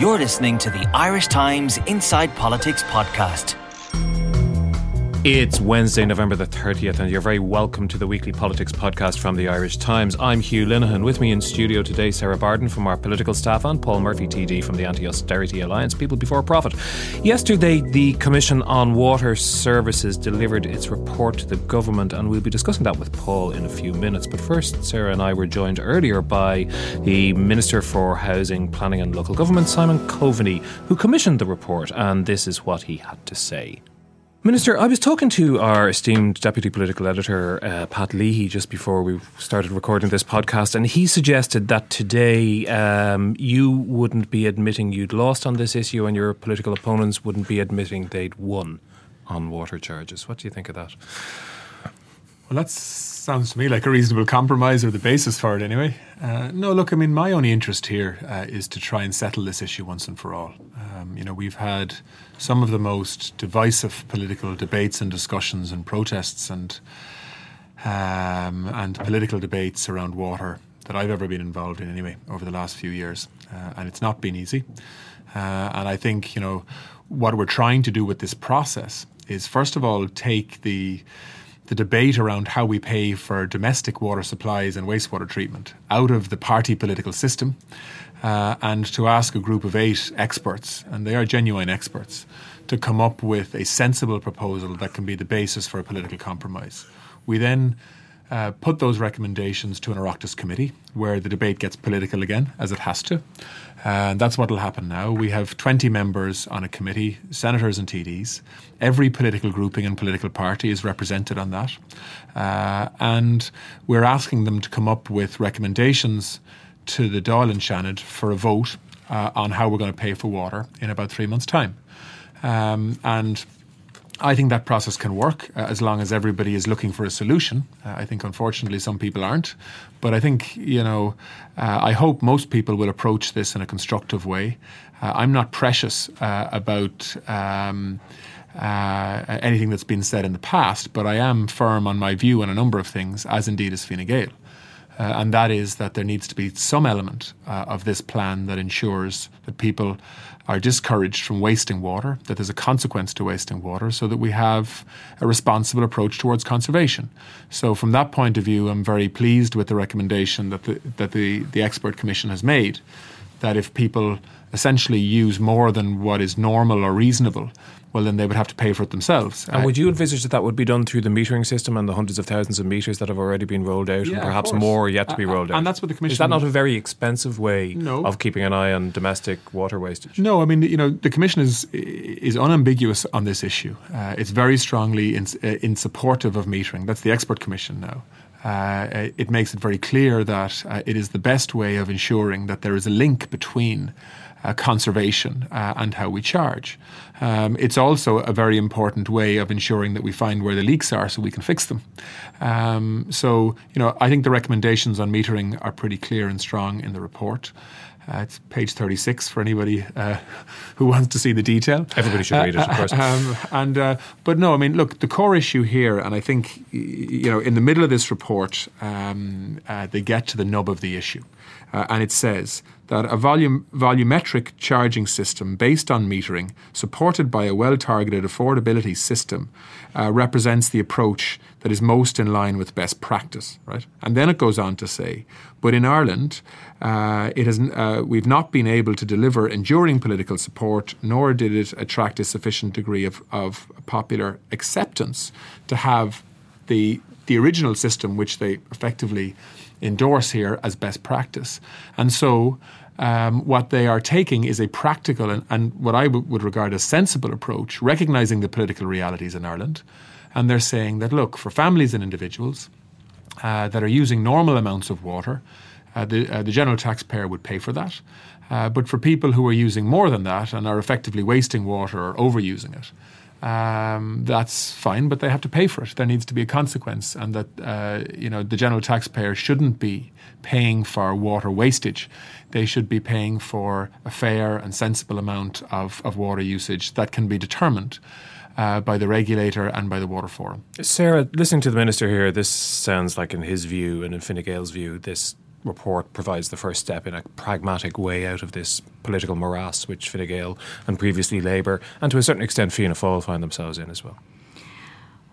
You're listening to the Irish Times Inside Politics podcast. It's Wednesday, November the 30th, and you're very welcome to the weekly politics podcast from the Irish Times. I'm Hugh Linehan. With me in studio today, Sarah Bardon from our political staff and Paul Murphy, TD from the Anti Austerity Alliance, People Before Profit. Yesterday, the Commission on Water Services delivered its report to the government, and we'll be discussing that with Paul in a few minutes. But first, Sarah and I were joined earlier by the Minister for Housing, Planning and Local Government, Simon Coveney, who commissioned the report, and this is what he had to say. Minister, I was talking to our esteemed deputy political editor, uh, Pat Leahy, just before we started recording this podcast, and he suggested that today um, you wouldn't be admitting you'd lost on this issue and your political opponents wouldn't be admitting they'd won on water charges. What do you think of that? Well, that sounds to me like a reasonable compromise or the basis for it anyway. Uh, no, look, I mean, my only interest here uh, is to try and settle this issue once and for all. Um, you know, we've had some of the most divisive political debates and discussions and protests and um, and political debates around water that I've ever been involved in anyway over the last few years, uh, and it's not been easy. Uh, and I think you know what we're trying to do with this process is first of all take the the debate around how we pay for domestic water supplies and wastewater treatment out of the party political system uh, and to ask a group of eight experts, and they are genuine experts, to come up with a sensible proposal that can be the basis for a political compromise. We then uh, put those recommendations to an Oireachtas committee where the debate gets political again, as it has to. And that's what will happen now. We have 20 members on a committee, senators and TDs. Every political grouping and political party is represented on that. Uh, and we're asking them to come up with recommendations to the Dáil and Seanad for a vote uh, on how we're going to pay for water in about three months' time. Um, and I think that process can work uh, as long as everybody is looking for a solution. Uh, I think, unfortunately, some people aren't. But I think, you know, uh, I hope most people will approach this in a constructive way. Uh, I'm not precious uh, about. Um, uh, anything that's been said in the past, but I am firm on my view on a number of things, as indeed is Fine Gael. Uh, and that is that there needs to be some element uh, of this plan that ensures that people are discouraged from wasting water, that there's a consequence to wasting water, so that we have a responsible approach towards conservation. So, from that point of view, I'm very pleased with the recommendation that the, that the, the expert commission has made that if people essentially use more than what is normal or reasonable, well, then they would have to pay for it themselves. And would you envisage that that would be done through the metering system and the hundreds of thousands of meters that have already been rolled out, yeah, and perhaps more yet to be rolled out? And that's what the commission. Is that not a very expensive way no. of keeping an eye on domestic water wastage? No, I mean, you know, the commission is is unambiguous on this issue. Uh, it's very strongly in, uh, in supportive of metering. That's the expert commission now. Uh, it makes it very clear that uh, it is the best way of ensuring that there is a link between uh, conservation uh, and how we charge. Um, it's also a very important way of ensuring that we find where the leaks are so we can fix them. Um, so, you know, I think the recommendations on metering are pretty clear and strong in the report. Uh, it's page 36 for anybody uh, who wants to see the detail. Everybody should read it, of course. Um, and, uh, but no, I mean, look, the core issue here, and I think, you know, in the middle of this report, um, uh, they get to the nub of the issue. Uh, and it says that a volume, volumetric charging system based on metering, supported by a well targeted affordability system, uh, represents the approach that is most in line with best practice. Right, and then it goes on to say, but in Ireland, uh, it has uh, we've not been able to deliver enduring political support, nor did it attract a sufficient degree of, of popular acceptance to have the the original system, which they effectively endorse here as best practice. And so um, what they are taking is a practical and, and what I w- would regard as sensible approach, recognizing the political realities in Ireland. And they're saying that, look, for families and individuals uh, that are using normal amounts of water, uh, the, uh, the general taxpayer would pay for that. Uh, but for people who are using more than that and are effectively wasting water or overusing it, um, that's fine, but they have to pay for it. There needs to be a consequence, and that uh, you know the general taxpayer shouldn't be paying for water wastage. They should be paying for a fair and sensible amount of, of water usage that can be determined. Uh, by the regulator and by the Water Forum. Sarah, listening to the minister here, this sounds like, in his view and in Fine Gael's view, this report provides the first step in a pragmatic way out of this political morass which Fine Gael and previously Labour and to a certain extent Fianna Fáil find themselves in as well.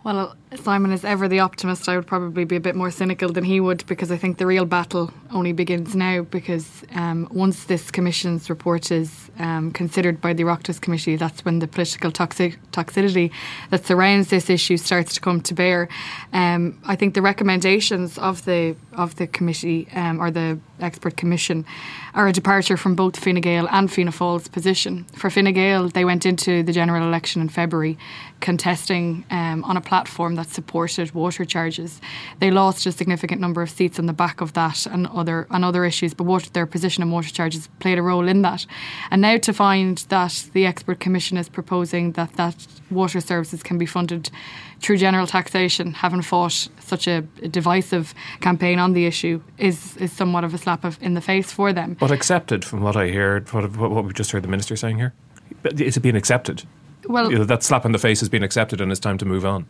Well, Simon is ever the optimist. I would probably be a bit more cynical than he would because I think the real battle only begins now. Because um, once this Commission's report is um, considered by the Oireachtas Committee, that's when the political toxic- toxicity that surrounds this issue starts to come to bear. Um, I think the recommendations of the of the committee um, or the expert commission are a departure from both Fine Gael and Fianna Fáil's position. For Fine Gael, they went into the general election in February contesting um, on a platform that supported water charges. They lost a significant number of seats on the back of that and other and other issues, but water, their position on water charges played a role in that. And now to find that the expert commission is proposing that that water services can be funded through general taxation, having fought such a divisive campaign on the issue, is is somewhat of a slap of, in the face for them. But accepted, from what I heard, what, what we just heard the minister saying here, is it being accepted? Well, you know, that slap in the face has been accepted, and it's time to move on.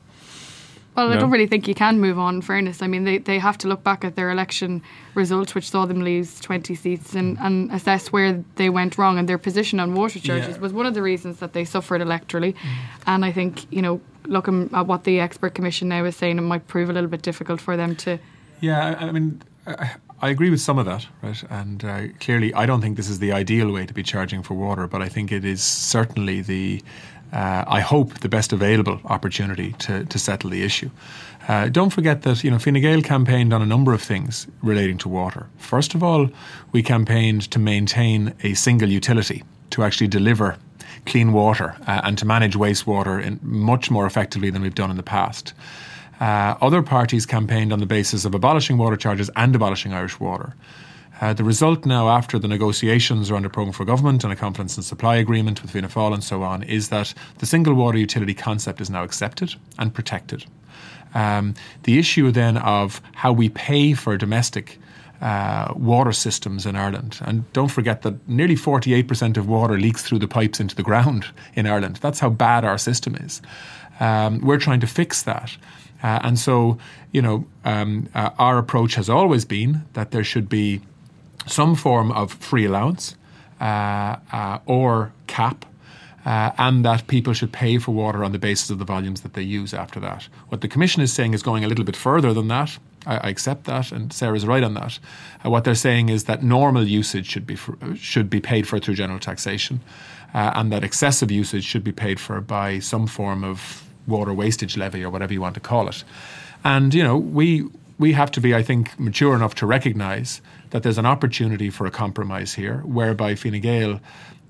Well, I don't really think you can move on, in fairness. I mean, they, they have to look back at their election results, which saw them lose 20 seats, and, and assess where they went wrong. And their position on water charges yeah. was one of the reasons that they suffered electorally. Mm. And I think, you know, looking at what the expert commission now is saying, it might prove a little bit difficult for them to. Yeah, I, I mean, I, I, agree with some of that, right? And uh, clearly, I don't think this is the ideal way to be charging for water, but I think it is certainly the uh, I hope, the best available opportunity to, to settle the issue. Uh, don't forget that you know Fine Gael campaigned on a number of things relating to water. First of all, we campaigned to maintain a single utility to actually deliver clean water uh, and to manage wastewater in much more effectively than we've done in the past. Uh, other parties campaigned on the basis of abolishing water charges and abolishing Irish water. Uh, the result now, after the negotiations around a programme for government and a confidence and supply agreement with Fianna Fáil and so on, is that the single water utility concept is now accepted and protected. Um, the issue then of how we pay for domestic uh, water systems in Ireland. And don't forget that nearly 48% of water leaks through the pipes into the ground in Ireland. That's how bad our system is. Um, we're trying to fix that. Uh, and so, you know, um, uh, our approach has always been that there should be some form of free allowance uh, uh, or cap. Uh, and that people should pay for water on the basis of the volumes that they use after that. What the Commission is saying is going a little bit further than that. I, I accept that, and Sarah's right on that. Uh, what they're saying is that normal usage should be for, should be paid for through general taxation, and that excessive usage should be paid for by some form of water wastage levy or whatever you want to call it. And you know, we we have to be, I think, mature enough to recognise that there's an opportunity for a compromise here, whereby Fine Gael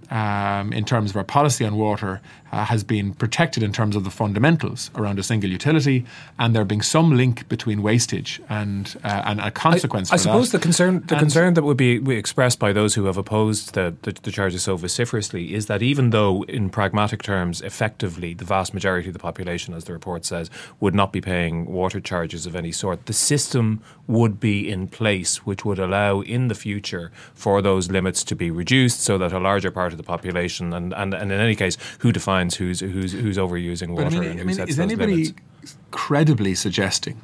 um, in terms of our policy on water uh, has been protected in terms of the fundamentals around a single utility, and there being some link between wastage and uh, and a consequence. I, I suppose that. the concern the and concern that would be expressed by those who have opposed the, the, the charges so vociferously is that even though, in pragmatic terms, effectively the vast majority of the population, as the report says, would not be paying water charges of any sort, the system would be in place which would allow in the future for those limits to be reduced so that a larger part of of the population, and, and, and in any case, who defines who's who's who's overusing water I mean, and who I mean, sets is those anybody limits? credibly suggesting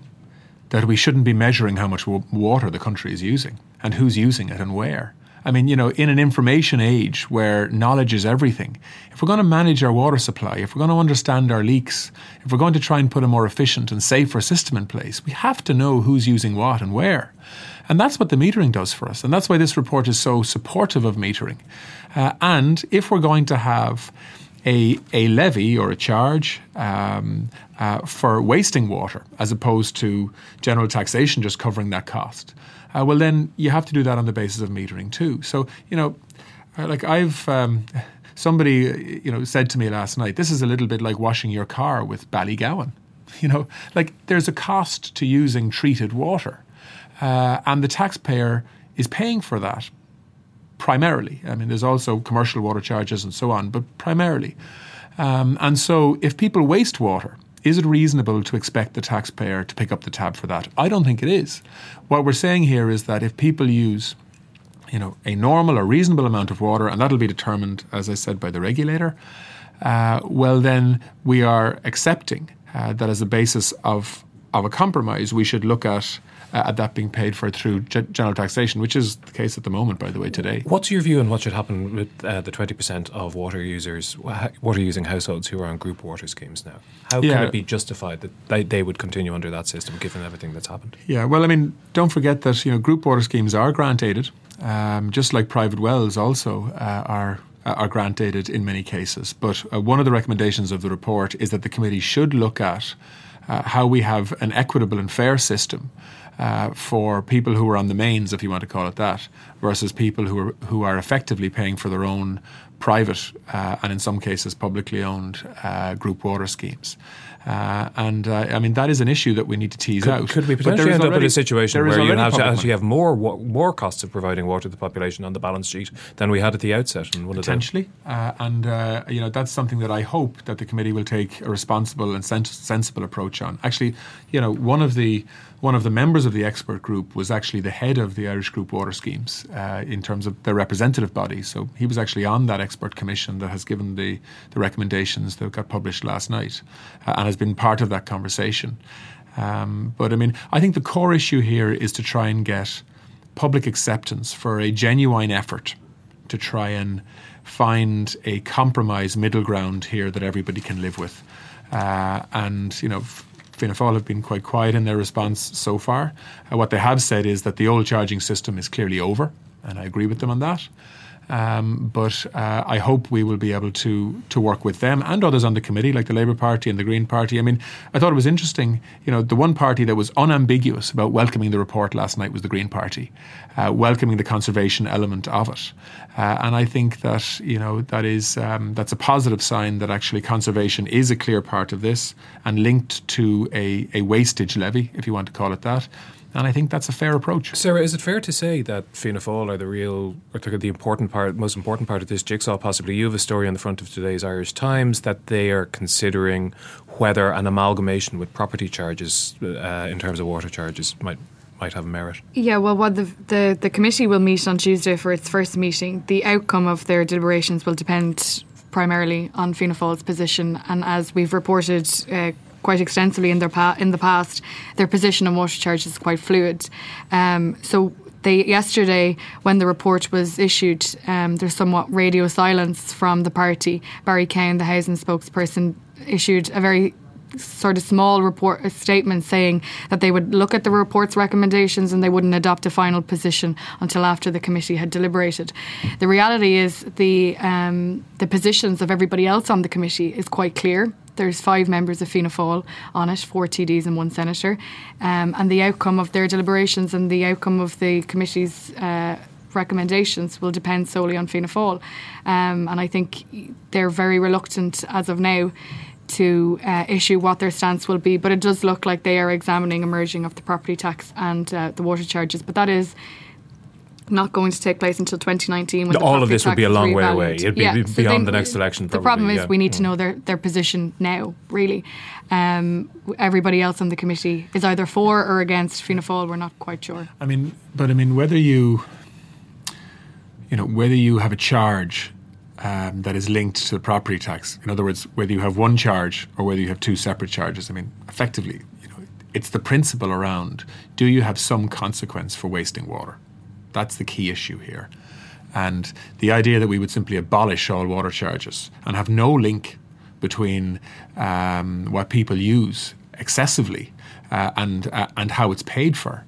that we shouldn't be measuring how much water the country is using and who's using it and where? I mean, you know, in an information age where knowledge is everything, if we're going to manage our water supply, if we're going to understand our leaks, if we're going to try and put a more efficient and safer system in place, we have to know who's using what and where. And that's what the metering does for us. And that's why this report is so supportive of metering. Uh, and if we're going to have a, a levy or a charge um, uh, for wasting water as opposed to general taxation just covering that cost, uh, well, then you have to do that on the basis of metering too. So, you know, uh, like I've. Um, somebody, you know, said to me last night, "This is a little bit like washing your car with Ballygowan." You know, like there's a cost to using treated water, uh, and the taxpayer is paying for that primarily. I mean, there's also commercial water charges and so on, but primarily. Um, and so, if people waste water, is it reasonable to expect the taxpayer to pick up the tab for that? I don't think it is. What we're saying here is that if people use you know, a normal or reasonable amount of water, and that'll be determined, as I said, by the regulator, uh, well, then we are accepting uh, that as a basis of, of a compromise, we should look at uh, at that being paid for through general taxation, which is the case at the moment, by the way, today. What's your view on what should happen with uh, the 20% of water users, water using households who are on group water schemes now? How yeah. can it be justified that they, they would continue under that system given everything that's happened? Yeah, well, I mean, don't forget that you know group water schemes are grant aided, um, just like private wells also uh, are uh, are grant aided in many cases. But uh, one of the recommendations of the report is that the committee should look at uh, how we have an equitable and fair system uh, for people who are on the mains, if you want to call it that, versus people who are who are effectively paying for their own private uh, and in some cases publicly owned uh, group water schemes. Uh, and uh, I mean that is an issue that we need to tease could, out. Could we potentially end already, up in a situation where you have to actually have more more costs of providing water to the population on the balance sheet than we had at the outset? And potentially, uh, and uh, you know that's something that I hope that the committee will take a responsible and sens- sensible approach on. Actually, you know one of the one of the members of the expert group was actually the head of the Irish Group Water Schemes uh, in terms of their representative body. So he was actually on that expert commission that has given the, the recommendations that got published last night uh, and has been part of that conversation. Um, but I mean, I think the core issue here is to try and get public acceptance for a genuine effort to try and find a compromise middle ground here that everybody can live with. Uh, and, you know, Fianna Fáil have been quite quiet in their response so far. Uh, what they have said is that the old charging system is clearly over, and I agree with them on that. Um, but uh, I hope we will be able to to work with them and others on the committee, like the Labour Party and the Green Party. I mean, I thought it was interesting. You know, the one party that was unambiguous about welcoming the report last night was the Green Party, uh, welcoming the conservation element of it. Uh, and I think that you know that is um, that's a positive sign that actually conservation is a clear part of this and linked to a, a wastage levy, if you want to call it that. And I think that's a fair approach. Sarah, is it fair to say that Fianna Fáil are the real, or the important part, most important part of this jigsaw? Possibly, you have a story on the front of today's Irish Times that they are considering whether an amalgamation with property charges uh, in terms of water charges might might have merit. Yeah, well, what the, the the committee will meet on Tuesday for its first meeting. The outcome of their deliberations will depend primarily on Fianna Fáil's position, and as we've reported. Uh, quite extensively in their pa- in the past. Their position on water charges is quite fluid. Um, so they yesterday when the report was issued, um, there's somewhat radio silence from the party. Barry Cowen, the housing spokesperson, issued a very sort of small report statement saying that they would look at the report's recommendations and they wouldn't adopt a final position until after the committee had deliberated. The reality is the um, the positions of everybody else on the committee is quite clear. There's five members of Fianna Fáil on it, four TDs and one senator, um, and the outcome of their deliberations and the outcome of the committee's. Uh, recommendations will depend solely on Fianna Fáil. Um, and I think they're very reluctant as of now to uh, issue what their stance will be. But it does look like they are examining a merging of the property tax and uh, the water charges. But that is not going to take place until 2019. When All of this would be a long way away. It'd be yeah, beyond so they, the next election. Probably, the problem is yeah. we need to know their, their position now, really. Um, everybody else on the committee is either for or against Fianna Fáil. We're not quite sure. I mean, but I mean, whether you, you know, whether you have a charge um, that is linked to the property tax, in other words, whether you have one charge or whether you have two separate charges, I mean, effectively, you know, it's the principle around do you have some consequence for wasting water? That's the key issue here. And the idea that we would simply abolish all water charges and have no link between um, what people use excessively uh, and uh, and how it's paid for.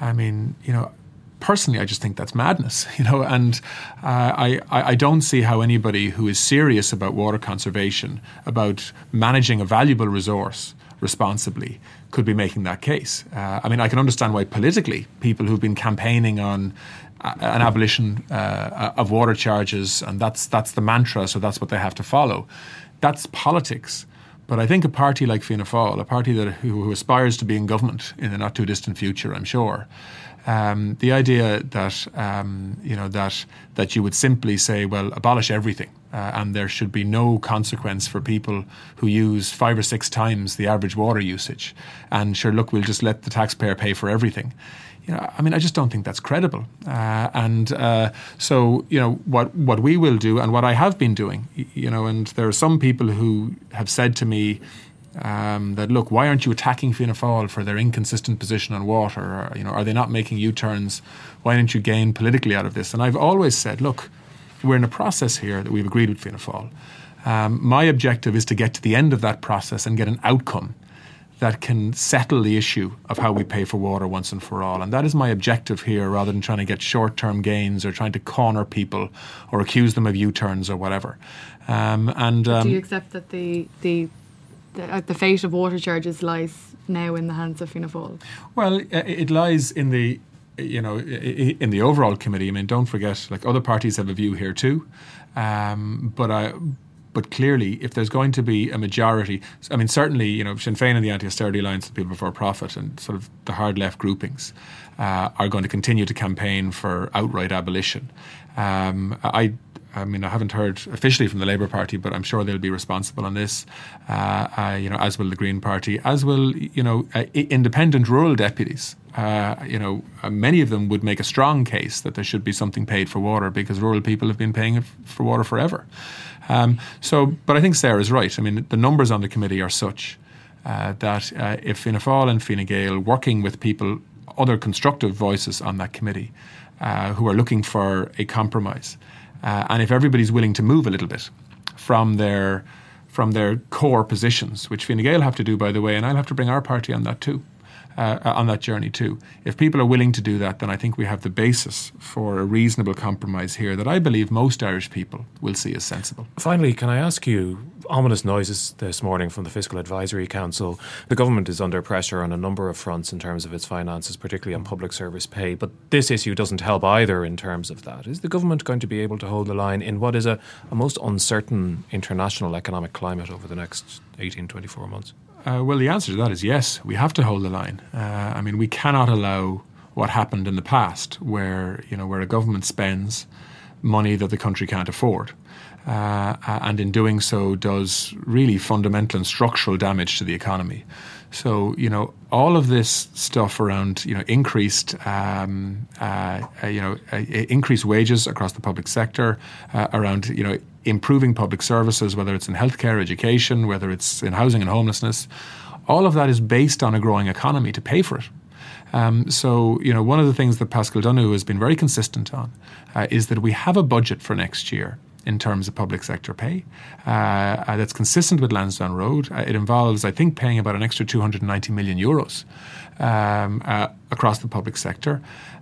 I mean, you know, personally, I just think that's madness. You know, and uh, I I don't see how anybody who is serious about water conservation, about managing a valuable resource responsibly, could be making that case. Uh, I mean, I can understand why politically people who've been campaigning on uh, an abolition uh, of water charges, and that's that's the mantra, so that's what they have to follow. That's politics. But I think a party like Fianna Fáil, a party that who, who aspires to be in government in the not too distant future, I'm sure, Um, the idea that um, you know that that you would simply say, well, abolish everything, uh, and there should be no consequence for people who use five or six times the average water usage, and sure, look, we'll just let the taxpayer pay for everything. You know, I mean, I just don't think that's credible. Uh, and uh, so, you know, what what we will do, and what I have been doing, you know, and there are some people who have said to me um, that look, why aren't you attacking Fianna Fáil for their inconsistent position on water? Or, you know, are they not making U-turns? Why don't you gain politically out of this? And I've always said, look, we're in a process here that we've agreed with Fianna Fáil. Um, my objective is to get to the end of that process and get an outcome that can settle the issue of how we pay for water once and for all. And that is my objective here rather than trying to get short term gains or trying to corner people or accuse them of U turns or whatever. Um, and um, Do you accept that the, the the, uh, the fate of water charges lies now in the hands of Fianna Fáil? Well, it lies in the you know in the overall committee. I mean, don't forget, like other parties have a view here too, um, but I. But clearly, if there's going to be a majority, I mean, certainly, you know, Sinn Féin and the Anti-Austerity Alliance, the People for Profit, and sort of the hard left groupings, uh, are going to continue to campaign for outright abolition. Um, I I mean, I haven't heard officially from the Labour Party, but I'm sure they'll be responsible on this. Uh, uh, you know, as will the Green Party, as will you know uh, independent rural deputies. Uh, you know, uh, many of them would make a strong case that there should be something paid for water because rural people have been paying for water forever. Um, so, but I think Sarah's right. I mean, the numbers on the committee are such uh, that if Fianna Fáil and Fine Gael, working with people, other constructive voices on that committee, who are looking for a compromise. Uh, and if everybody's willing to move a little bit from their from their core positions, which Fine Gael have to do, by the way, and I'll have to bring our party on that too uh, on that journey too. If people are willing to do that, then I think we have the basis for a reasonable compromise here that I believe most Irish people will see as sensible. Finally, can I ask you ominous noises this morning from the Fiscal Advisory Council? The government is under pressure on a number of fronts in terms of its finances, particularly on public service pay, but this issue doesn't help either in terms of that. Is the government going to be able to hold the line in what is a, a most uncertain international economic climate over the next 18, 24 months? Uh, well, the answer to that is yes. We have to hold the line. Uh, I mean, we cannot allow what happened in the past, where you know where a government spends money that the country can't afford, uh, and in doing so does really fundamental and structural damage to the economy. So you know all of this stuff around you know increased um, uh, uh, you know uh, increased wages across the public sector, uh, around you know improving public services, whether it's in healthcare, education, whether it's in housing and homelessness. All of that is based on a growing economy to pay for it. Um, so, you know, one of the things that Paschal Donohoe has been very consistent on uh, is that we have a budget for next year in terms of public sector pay. Uh, uh, that's consistent with Lansdowne Road. Uh, it involves, I think, paying about an extra 290 million euros um, uh, across the public sector.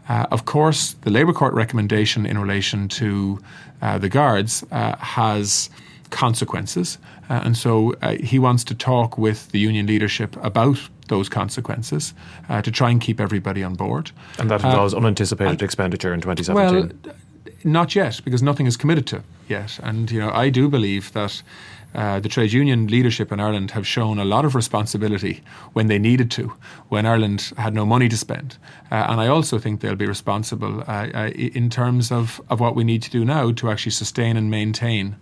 Uh, of course, the Labour Court recommendation in relation to uh, the guards has consequences. Uh, and so uh, he wants to talk with the union leadership about those consequences uh, to try and keep everybody on board. And that involves unanticipated expenditure in 2017? Well, not yet, because nothing is committed to yet. And you know, I do believe that uh, the trade union leadership in Ireland have shown a lot of responsibility when they needed to, when Ireland had no money to spend. Uh, and I also think they'll be responsible uh, uh in terms of, of what we need to do now to actually sustain and maintain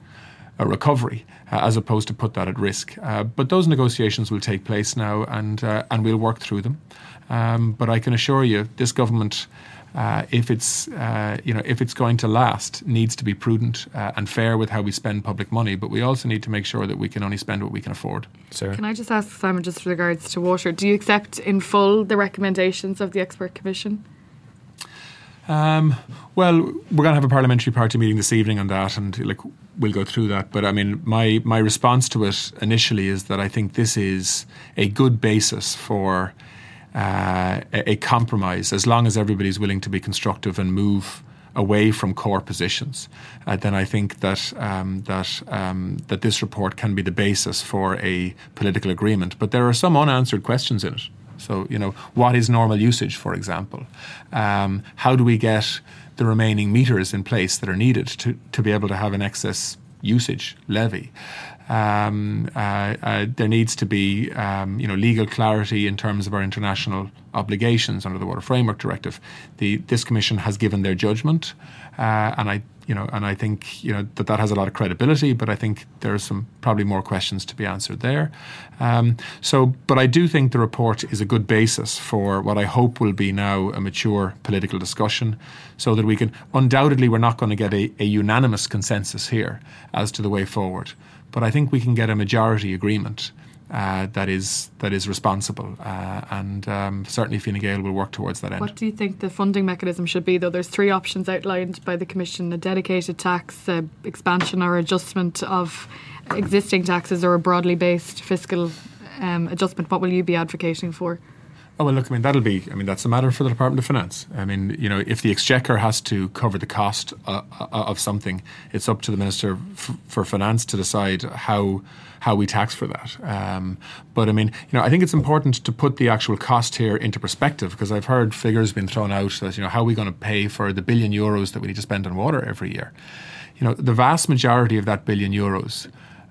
a recovery, uh, as opposed to put that at risk. Uh, but those negotiations will take place now, and and we'll work through them. Um, but I can assure you, this government uh, if it's uh, you know if it's going to last, needs to be prudent uh, and fair with how we spend public money. But we also need to make sure that we can only spend what we can afford. Sarah, can I just ask Simon, just with regards to water, do you accept in full the recommendations of the expert commission? Um, well, we're going to have a parliamentary party meeting this evening on that, and like we'll go through that. But I mean, my my response to it initially is that I think this is a good basis for uh, a, compromise, as long as everybody's willing to be constructive and move away from core positions, uh, then I think that um, that um, that this report can be the basis for a political agreement. But there are some unanswered questions in it. So you know, what is normal usage, for example? Um, how do we get the remaining meters in place that are needed to to be able to have an excess usage levy? Um, uh, uh, there needs to be, um, you know, legal clarity in terms of our international obligations under the Water Framework Directive. The, this commission has given their judgment, uh, and I you know, and I think you know that that has a lot of credibility. But I think there are some probably more questions to be answered there. Um, so, but I do think the report is a good basis for what I hope will be now a mature political discussion, so that we can undoubtedly we're not going to get a, a unanimous consensus here as to the way forward, but I think we can get a majority agreement uh, that is that is responsible, uh, and um, certainly Fine Gael will work towards that end. What do you think the funding mechanism should be? Though there's three options outlined by the Commission: a dedicated tax, expansion or adjustment of existing taxes, or a broadly based fiscal um, adjustment. What will you be advocating for? Oh well, look. I mean, that'll be. I mean, that's a matter for the Department of Finance. I mean, you know, if the Exchequer has to cover the cost uh, uh of something, it's up to the Minister f- for Finance to decide how how we tax for that. Um, but I mean, you know, I think it's important to put the actual cost here into perspective because I've heard figures being thrown out that you know how are we going to pay for the billion euros that we need to spend on water every year. You know, the vast majority of that billion euros.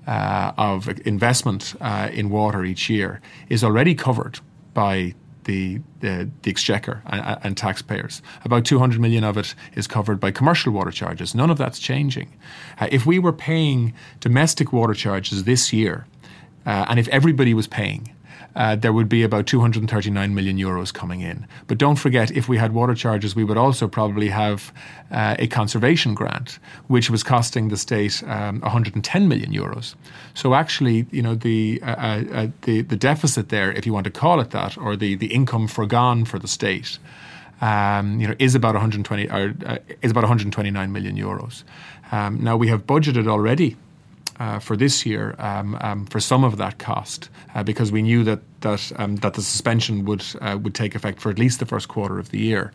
Uh, of investment uh, in water each year is already covered by the, the, the exchequer and, and, taxpayers. About 200 million of it is covered by commercial water charges. None of that's changing. Uh, if we were paying domestic water charges this year, uh, and if everybody was paying, uh, there would be about 239 million euros coming in. But don't forget, if we had water charges, we would also probably have uh, a conservation grant, which was costing the state um, 110 million euros. So actually, you know, the, uh, uh, uh, the the deficit there, if you want to call it that, or the the income forgone for the state. Um, you know, is about 120 or, uh, is about 129 million euros. Um, now we have budgeted already uh, for this year um, um, for some of that cost uh, because we knew that that um, that the suspension would uh, would take effect for at least the first quarter of the year.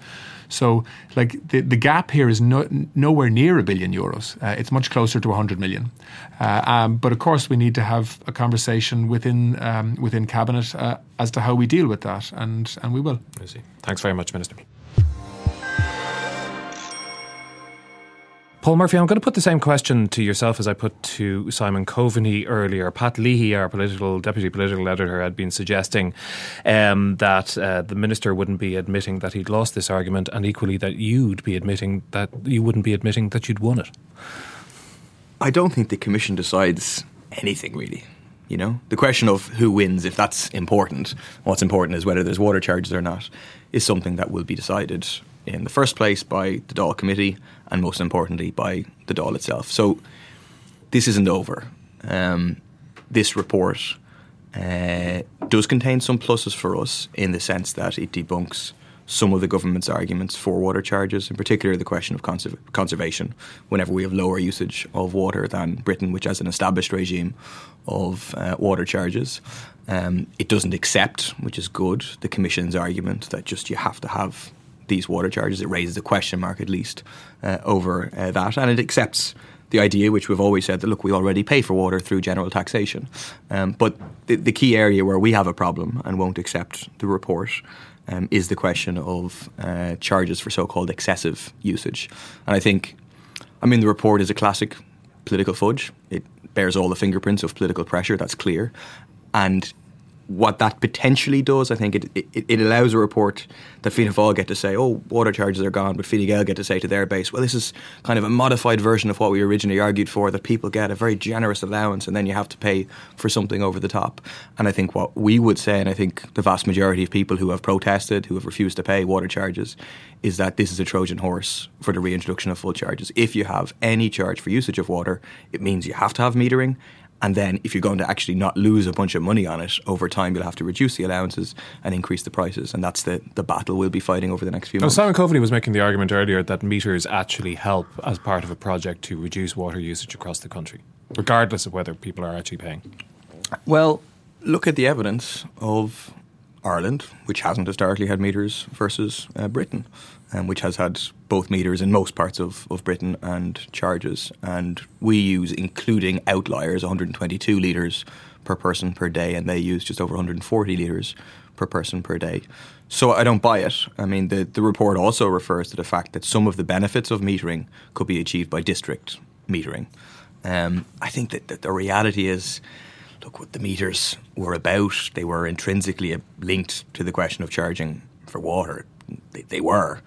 So, like the, the gap here is no, nowhere near a billion euros. Uh, it's much closer to 100 million. Uh, um, but of course, we need to have a conversation within um, within cabinet uh, as to how we deal with that, and and we will. I see. Thanks very much, Minister. Paul Murphy, I'm going to put the same question to yourself as I put to Simon Coveney earlier. Pat Leahy, our political deputy political editor, had been suggesting um, that uh, the minister wouldn't be admitting that he'd lost this argument, and equally that you'd be admitting that you wouldn't be admitting that you'd won it. I don't think the commission decides anything really. You know, the question of who wins, if that's important, what's important is whether there's water charges or not, is something that will be decided in the first place by the Dáil committee and most importantly by the Dáil itself. So this isn't over. Um, this report uh, does contain some pluses for us in the sense that it debunks some of the government's arguments for water charges, in particular the question of conserv- conservation, whenever we have lower usage of water than Britain, which has an established regime of uh, water charges. Um, it doesn't accept, which is good, the Commission's argument that just you have to have these water charges. It raises a question mark, at least, uh, over uh, that. And it accepts the idea, which we've always said, that look, we already pay for water through general taxation. Um, but the, the, key area where we have a problem and won't accept the report um, is the question of uh, charges for so called excessive usage. And I think, I mean, the report is a classic political fudge. It bears all the fingerprints of political pressure, that's clear. And what that potentially does, I think it, it, it allows a report that Fianna Fáil get to say, oh, water charges are gone, but Fine Gael get to say to their base, well, this is kind of a modified version of what we originally argued for, that people get a very generous allowance and then you have to pay for something over the top. And I think what we would say, and I think the vast majority of people who have protested, who have refused to pay water charges, is that this is a Trojan horse for the reintroduction of full charges. If you have any charge for usage of water, it means you have to have metering and then, if you're going to actually not lose a bunch of money on it over time, you'll have to reduce the allowances and increase the prices. And that's the, the battle we'll be fighting over the next few now, months. Simon Coveney was making the argument earlier that meters actually help as part of a project to reduce water usage across the country, regardless of whether people are actually paying. Well, look at the evidence of Ireland, which hasn't historically had meters, versus uh, Britain um, which has had both meters in most parts of, of Britain and charges. And we use, including outliers, 122 litres per person per day, and they use just over 140 litres per person per day. So I don't buy it. I mean, the, the report also refers to the fact that some of the benefits of metering could be achieved by district metering. Um, I think that, that the reality is look what the meters were about. They were intrinsically linked to the question of charging for water. They, they were.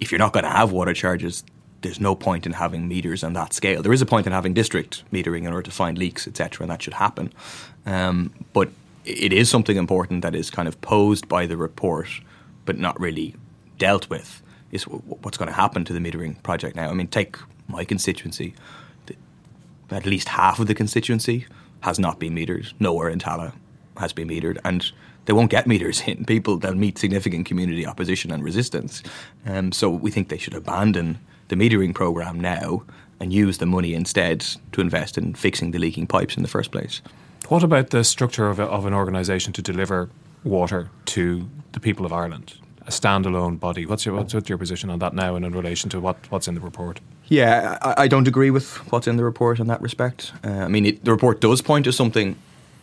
If you're not going to have water charges, there's no point in having meters on that scale. There is a point in having district metering in order to find leaks, etc., and that should happen. Um, but it is something important that is kind of posed by the report, but not really dealt with. Is what's going to happen to the metering project now? I mean, take my constituency. At least half of the constituency has not been metered. Nowhere in Tallaght has been metered, and they won't get meters in. People they'll meet significant community opposition and resistance. Um, so we think they should abandon the metering program now and use the money instead to invest in fixing the leaking pipes in the first place. What about the structure of, a, of an organisation to deliver water to the people of Ireland? A standalone body. What's your what's your position on that now, and in relation to what, what's in the report? Yeah, I, I don't agree with what's in the report in that respect. Uh, I mean, it, the report does point to something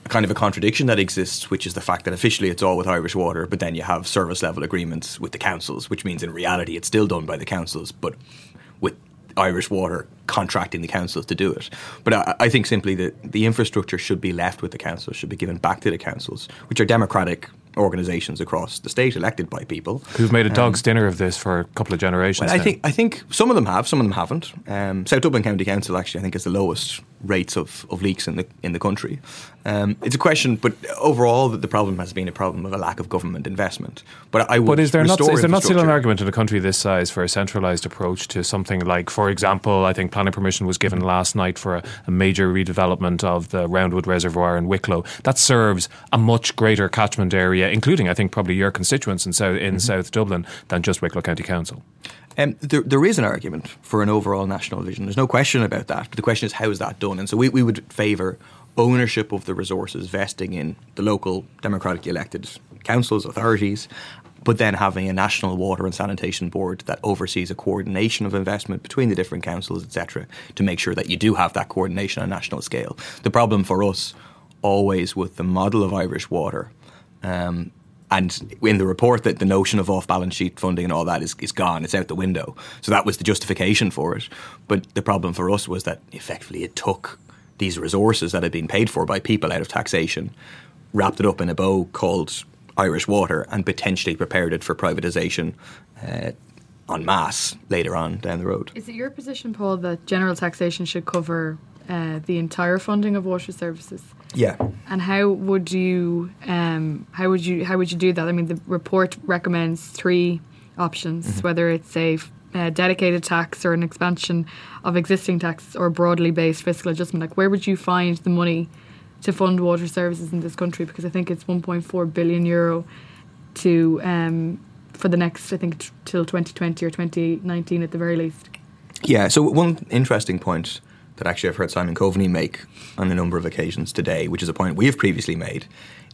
kind of a contradiction that exists, which is the fact that officially it's all with Irish Water, but then you have service level agreements with the councils, which means in reality it's still done by the councils, but with Irish Water contracting the councils to do it. But I, I, think simply that the infrastructure should be left with the councils, should be given back to the councils, which are democratic organisations across the state elected by people who've made a dog's um, dinner of this for a couple of generations. Well, I think I think some of them have, some of them haven't. Um, South Dublin County Council actually, I think, is the lowest rates of, of leaks in the in the country. Um, it's a question, but overall, the problem has been a problem of a lack of government investment. But I would. But is there not is there not still an argument in a country this size for a centralised approach to something like, for example, I think planning permission was given last night for a, a major redevelopment of the Roundwood Reservoir in Wicklow that serves a much greater catchment area, including I think probably your constituents in South in mm-hmm. South Dublin than just Wicklow County Council. Um, there, there is an argument for an overall national vision. There's no question about that. But the question is, how is that done? And so we, we would favour ownership of the resources vesting in the local democratically elected councils, authorities, but then having a national water and sanitation board that oversees a coordination of investment between the different councils, etc., to make sure that you do have that coordination on a national scale. The problem for us always with the model of Irish water um, and in the report, that the notion of off balance sheet funding and all that is, is gone. It's out the window. So that was the justification for it. But the problem for us was that effectively it took these resources that had been paid for by people out of taxation, wrapped it up in a bow called Irish Water, and potentially prepared it for privatisation. Uh, en masse later on down the road. Is it your position, Paul, that general taxation should cover uh, the entire funding of water services? Yeah. And how would you um, how would you how would you do that? I mean, the report recommends three options, mm-hmm. whether it's a uh, dedicated tax or an expansion of existing tax or broadly based fiscal adjustment. Like, where would you find the money to fund water services in this country? Because I think it's 1.4 billion euro to um, for the next, I think, t- till 2020 or 2019 at the very least. Yeah. So one interesting point that actually I've heard Simon Coveney make on a number of occasions today, which is a point we have previously made,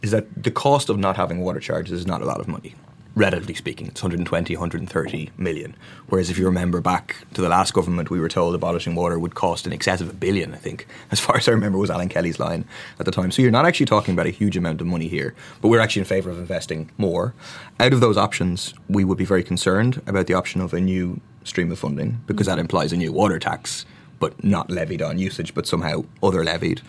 is that the cost of not having water charges is not a lot of money. Relatively speaking, it's 120, 130 million. Whereas if you remember back to the last government, we were told abolishing water would cost in excess of a billion, I think, as far as I remember was Alan Kelly's line at the time. So you're not actually talking about a huge amount of money here, but we're actually in favour of investing more. Out of those options, we would be very concerned about the option of a new stream of funding because that implies a new water tax but not levied on usage, but somehow other levied.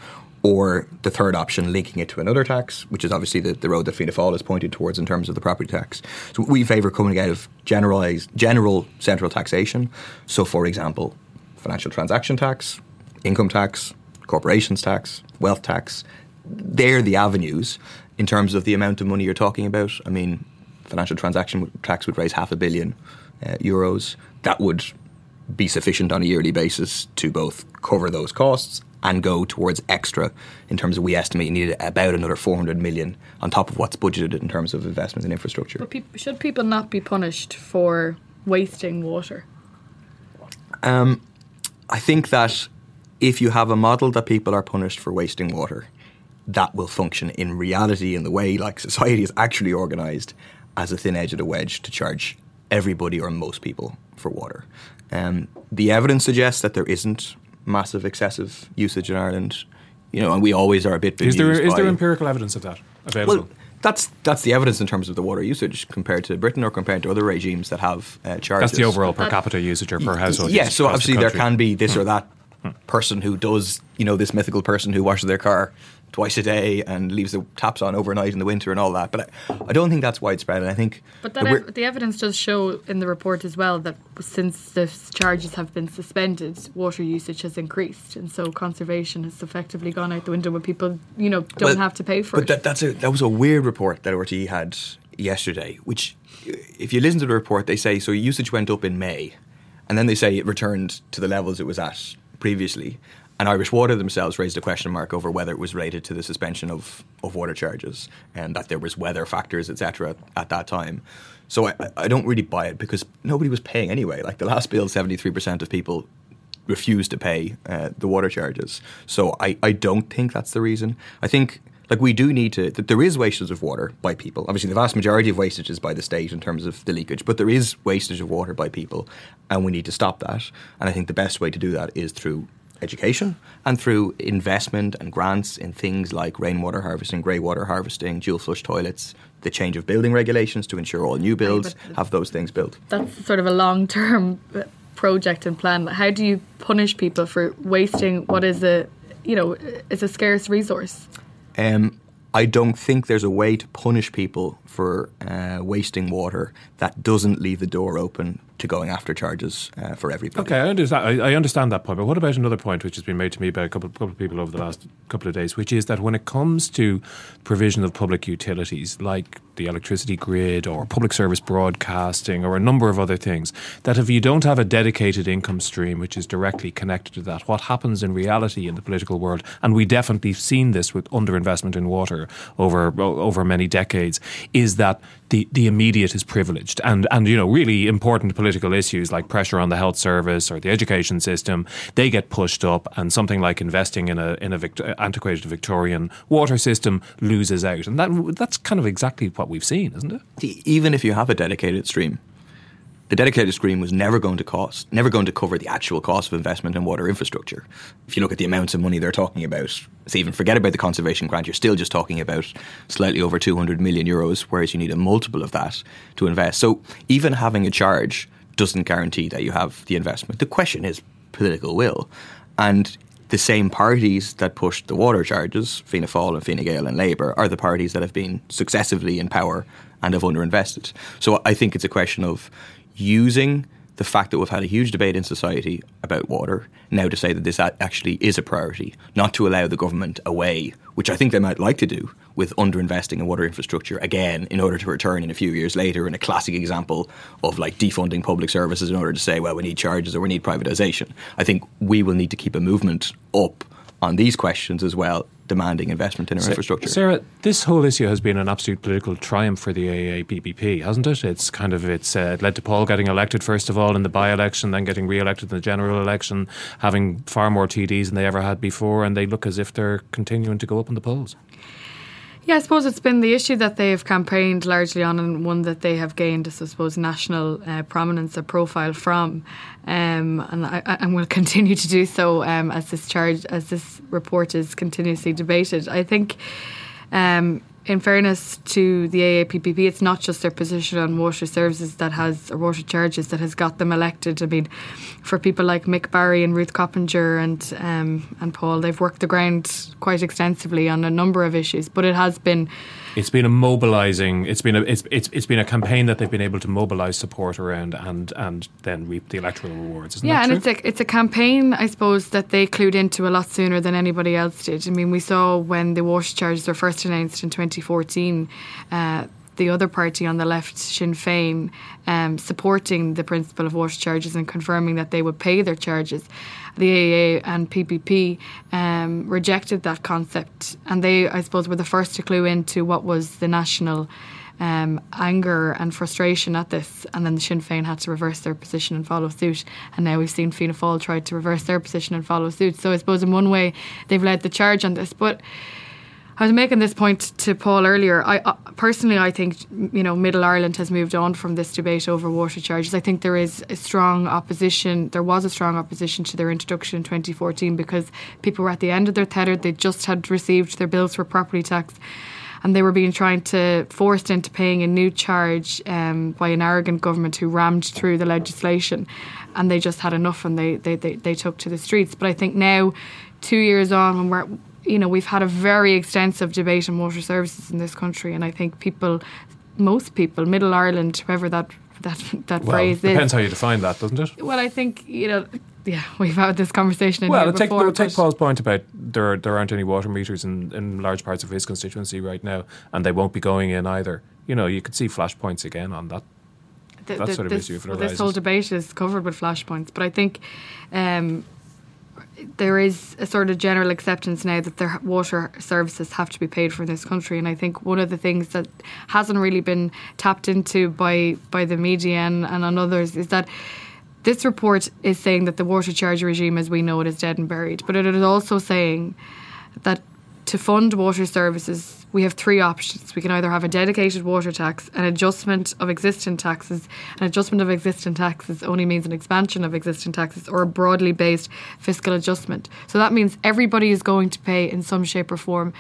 Or the third option, linking it to another tax, which is obviously the, the road that Fianna Fáil is pointed towards in terms of the property tax. So we favour coming out of generalised, general central taxation. So, for example, financial transaction tax, income tax, corporations tax, wealth tax. They're the avenues in terms of the amount of money you're talking about. I mean, financial transaction tax would raise half a billion uh, euros. That would be sufficient on a yearly basis to both cover those costs and go towards extra in terms of we estimate you need about another 400 million on top of what's budgeted in terms of investment in infrastructure. But pe- should people not be punished for wasting water? Um, I think that if you have a model that people are punished for wasting water, that will function in reality in the way like society is actually organised as a thin edge of the wedge to charge everybody or most people for water. Um, the evidence suggests that there isn't massive excessive usage in Ireland. You know, and we always are a bit. Is there is there empirical evidence of that available? Well, that's that's the evidence in terms of the water usage compared to Britain or compared to other regimes that have uh, charges. That's the overall per capita usage or per household. Yes, yeah, so obviously the there can be this or that person who does, you know, this mythical person who washes their car twice a day and leaves the taps on overnight in the winter and all that. But I, I don't think that's widespread. And I think. But that ev- the evidence does show in the report as well that since the charges have been suspended, water usage has increased, and so conservation has effectively gone out the window when people, you know, don't well, have to pay for but it. But that, that's a that was a weird report that RTE had yesterday. Which, if you listen to the report, they say so usage went up in May, and then they say it returned to the levels it was at previously. And Irish Water themselves raised a question mark over whether it was related to the suspension of, of water charges and that there was weather factors, etc., at that time. So I, I don't really buy it because nobody was paying anyway. Like the last bill, 73% of people refused to pay uh, the water charges. So I, I don't think that's the reason. I think like we do need to that there is wastage of water by people obviously the vast majority of wastage is by the state in terms of the leakage but there is wastage of water by people and we need to stop that and i think the best way to do that is through education and through investment and grants in things like rainwater harvesting, grey water harvesting, dual flush toilets, the change of building regulations to ensure all new builds have those things built. That's sort of a long term project and plan. How do you punish people for wasting what is a you know is a scarce resource? Um, I don't think there's a way to punish people for uh, wasting water that doesn't leave the door open to going after charges uh, for everybody. Okay, I understand. I, I, understand that point. But what about another point which has been made to me by a couple, couple of people over the last couple of days, which is that when it comes to provision of public utilities like the electricity grid or public service broadcasting or a number of other things, that if you don't have a dedicated income stream which is directly connected to that, what happens in reality in the political world, and we definitely have seen this with underinvestment in water over over many decades, is that the, the immediate is privileged and, and you know really important political issues like pressure on the health service or the education system they get pushed up and something like investing in a in a Vict- antiquated Victorian water system loses out and that that's kind of exactly what we've seen isn't it even if you have a dedicated stream the dedicated stream was never going to cost, never going to cover the actual cost of investment in water infrastructure. If you look at the amounts of money they're talking about, so even forget about the conservation grant, you're still just talking about slightly over 200 million euros, whereas you need a multiple of that to invest. So even having a charge doesn't guarantee that you have the investment. The question is political will. And the same parties that pushed the water charges, Fianna Fáil and Fine Gael and Labour, are the parties that have been successively in power and have underinvested. So I think it's a question of using the fact that we've had a huge debate in society about water now to say that this actually is a priority, not to allow the government away, which I think they might like to do, with underinvesting in water infrastructure again in order to return in a few years later in a classic example of like defunding public services in order to say, well, we need charges or we need privatisation. I think we will need to keep a movement up on these questions as well demanding investment in our infrastructure. Sarah, this whole issue has been an absolute political triumph for the AAA-PBP, hasn't it? It's kind of it's uh, led to Paul getting elected first of all in the by-election, then getting re-elected in the general election, having far more TDs than they ever had before, and they look as if they're continuing to go up in the polls. Yeah, I suppose it's been the issue that they've campaigned largely on and one that they have gained, I suppose, national uh, prominence or profile from. Um, and I, I, will continue to do so um, as this charge, as this report is continuously debated. I think um, in fairness to the AAA-PBP, it's not just their position on water services that has, or water charges that has got them elected. I mean, for people like Mick Barry and Ruth Coppinger and um, and Paul, they've worked the ground quite extensively on a number of issues, but it has been it's been a mobilizing. It's been a it's it's it's been a campaign that they've been able to mobilize support around and and then reap the electoral rewards. yeah, and it's a it's a campaign I suppose that they clued into a lot sooner than anybody else did. I mean, we saw when the water charges were first announced in 2014. Uh, the other party on the left, Sinn Féin, um, supporting the principle of water charges and confirming that they would pay their charges the AA and PPP um, rejected that concept, and they, I suppose, were the first to clue into what was the national. Um, anger and frustration at this, and then the Sinn Féin had to reverse their position and follow suit. And now we've seen Fianna Fáil try to reverse their position and follow suit. So I suppose in one way they've led the charge on this, but I was making this point to Paul earlier. I uh, personally, I think you know, Middle Ireland has moved on from this debate over water charges. I think there is a strong opposition. There was a strong opposition to their introduction in 2014 because people were at the end of their tether. They just had received their bills for property tax and they were being trying to forced into paying a new charge um, by an arrogant government who rammed through the legislation. and they just had enough and they, they, they, they took to the streets. But I think now, two years on, when we're you know, we've had a very extensive debate on water services in this country, and I think people, most people, Middle Ireland, whoever that that that well, phrase depends is. Depends how you define that, doesn't it? Well, I think you know. Yeah, we've had this conversation. well, take, before, take Paul's point about there there aren't any water meters in, in large parts of his constituency right now, and they won't be going in either. You know, you could see flashpoints again on that the, that sort of this, issue. If well, this whole debate is covered with flashpoints, but I think um, there is a sort of general acceptance now that their water services have to be paid for in this country, and I think one of the things that hasn't really been tapped into by by the media and, and on others is that this report is saying that the water charge regime as we know it is dead and buried, but it is also saying that to fund water services we have three options. We can either have a dedicated water tax, an adjustment of existing taxes. An adjustment of existing taxes only means an expansion of existing taxes or a broadly based fiscal adjustment. So that means everybody is going to pay in some shape or form.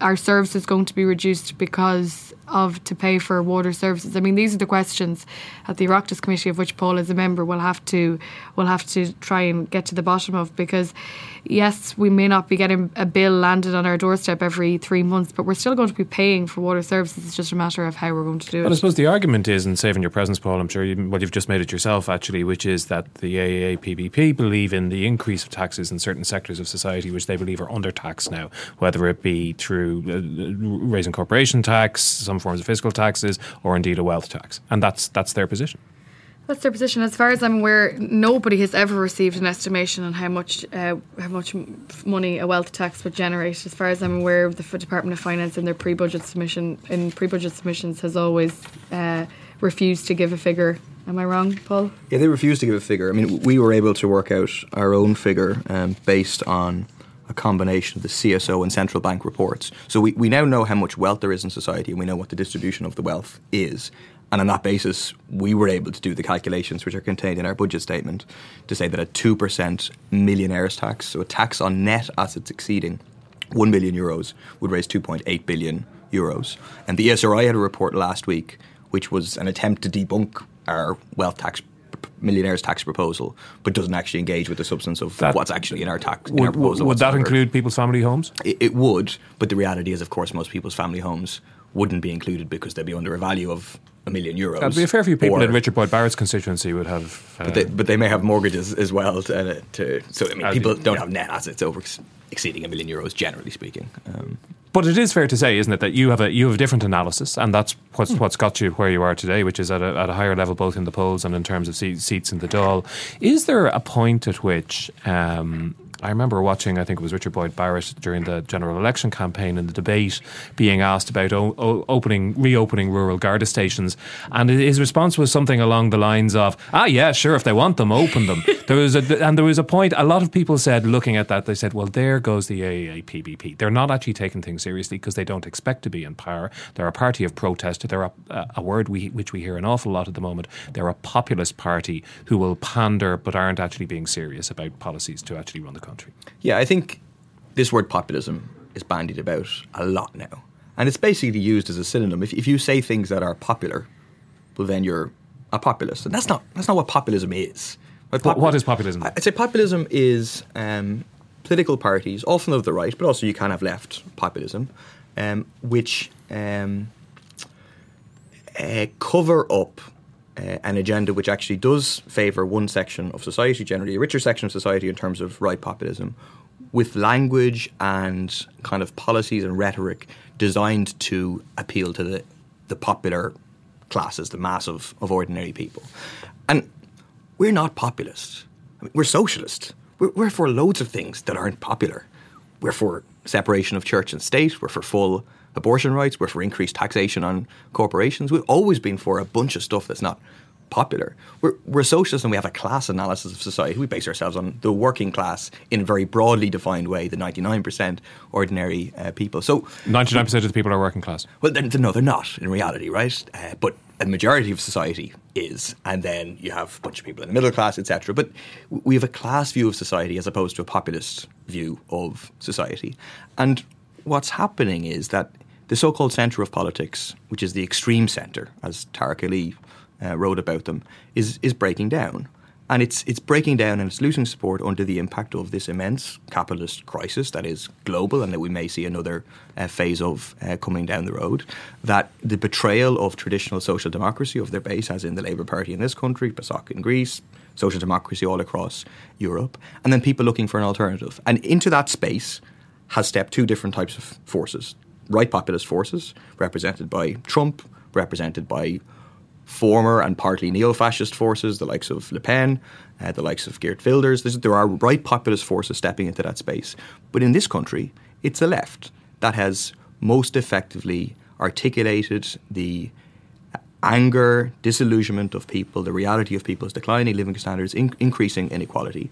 Our service is going to be reduced because of to pay for water services. I mean, these are the questions that the Oireachtas Committee, of which Paul is a member, will have to will have to try and get to the bottom of because yes, we may not be getting a bill landed on our doorstep every three months, but we're still going to be paying for water services. It's just a matter of how we're going to do well, it. I suppose the argument is, in saving your presence, Paul, I'm sure you, well, you've just made it yourself, actually, which is that the AAA-PBP believe in the increase of taxes in certain sectors of society which they believe are under taxed now, whether it be through uh, raising corporation tax, some forms of fiscal taxes, or indeed a wealth tax. And that's, that's their position. That's their position. As far as I'm aware, nobody has ever received an estimation on how much uh, how much money a wealth tax would generate. As far as I'm aware, the Department of Finance in their pre-budget submission in pre-budget submissions has always uh, refused to give a figure. Am I wrong, Paul? Yeah, they refused to give a figure. I mean, we were able to work out our own figure um, based on a combination of the CSO and central bank reports. So we, we now know how much wealth there is in society and we know what the distribution of the wealth is. And on that basis, we were able to do the calculations which are contained in our budget statement to say that a 2% millionaires tax, so a tax on net assets exceeding 1 billion euros, would raise 2.8 billion euros. And the ESRI had a report last week which was an attempt to debunk our wealth tax millionaires tax proposal, but doesn't actually engage with the substance of that, what's actually in our tax would, in our proposal. Would that include people's family homes? It, it, would, but the reality is, of course, most people's family homes wouldn't be included because they'd be under a value of a million euros. That'd be a fair few people or, in Richard Boyd Barrett's constituency would have. Uh, but, they, but, they, may have mortgages as well. To, to so I mean, people don't yeah. have net assets over exceeding a million euros, generally speaking. Um, but it is fair to say, isn't it, that you have a you have a different analysis, and that's what's hmm. what's got you where you are today, which is at a, at a higher level, both in the polls and in terms of seats in the Dáil. Is there a point at which um, I remember watching, I think it was Richard Boyd Barrett during the general election campaign in the debate being asked about o- o- opening, reopening rural Garda stations. And his response was something along the lines of, ah, yeah, sure, if they want them, open them. there was a, and there was a point, a lot of people said, looking at that, they said, well, there goes the AAA-PBP. They're not actually taking things seriously because they don't expect to be in power. They're a party of protest. They're a, a word we, which we hear an awful lot at the moment. They're a populist party who will pander but aren't actually being serious about policies to actually run the country. Yeah, I think this word populism is bandied about a lot now. And it's basically used as a synonym. If, if you say things that are popular, well, then you're a populist. And that's not, that's not what populism is. What, what is populism? I'd say populism is um, political parties, often of the right, but also you can have left populism, um, which um, uh, cover up uh, an agenda which actually does favour one section of society, generally a richer section of society in terms of right populism, with language and kind of policies and rhetoric designed to appeal to the, the popular classes, the mass of, of ordinary people. And we're not populist. I mean, we're socialist. We're, we're for loads of things that aren't popular. We're for separation of church and state. We're for full abortion rights. We're for increased taxation on corporations. We've always been for a bunch of stuff that's not popular. We're, we're socialists and we have a class analysis of society. We base ourselves on the working class in a very broadly defined way, the 99% ordinary uh, people. So 99% of the people are working class? Well, they're, no, they're not in reality, right? Uh, but a majority of society is. And then you have a bunch of people in the middle class, etc. But we have a class view of society as opposed to a populist view of society. And what's happening is that the so called centre of politics, which is the extreme centre, as Tariq Ali uh, wrote about them, is, is breaking down. And it's, it's breaking down and it's losing support under the impact of this immense capitalist crisis that is global and that we may see another uh, phase of uh, coming down the road. That the betrayal of traditional social democracy of their base, as in the Labour Party in this country, PASOK in Greece, social democracy all across Europe, and then people looking for an alternative. And into that space has stepped two different types of forces right populist forces, represented by Trump, represented by former and partly neo-fascist forces, the likes of Le Pen, uh, the likes of Geert Wilders. There are right populist forces stepping into that space. But in this country, it's the left that has most effectively articulated the anger, disillusionment of people, the reality of people's declining living standards, in- increasing inequality.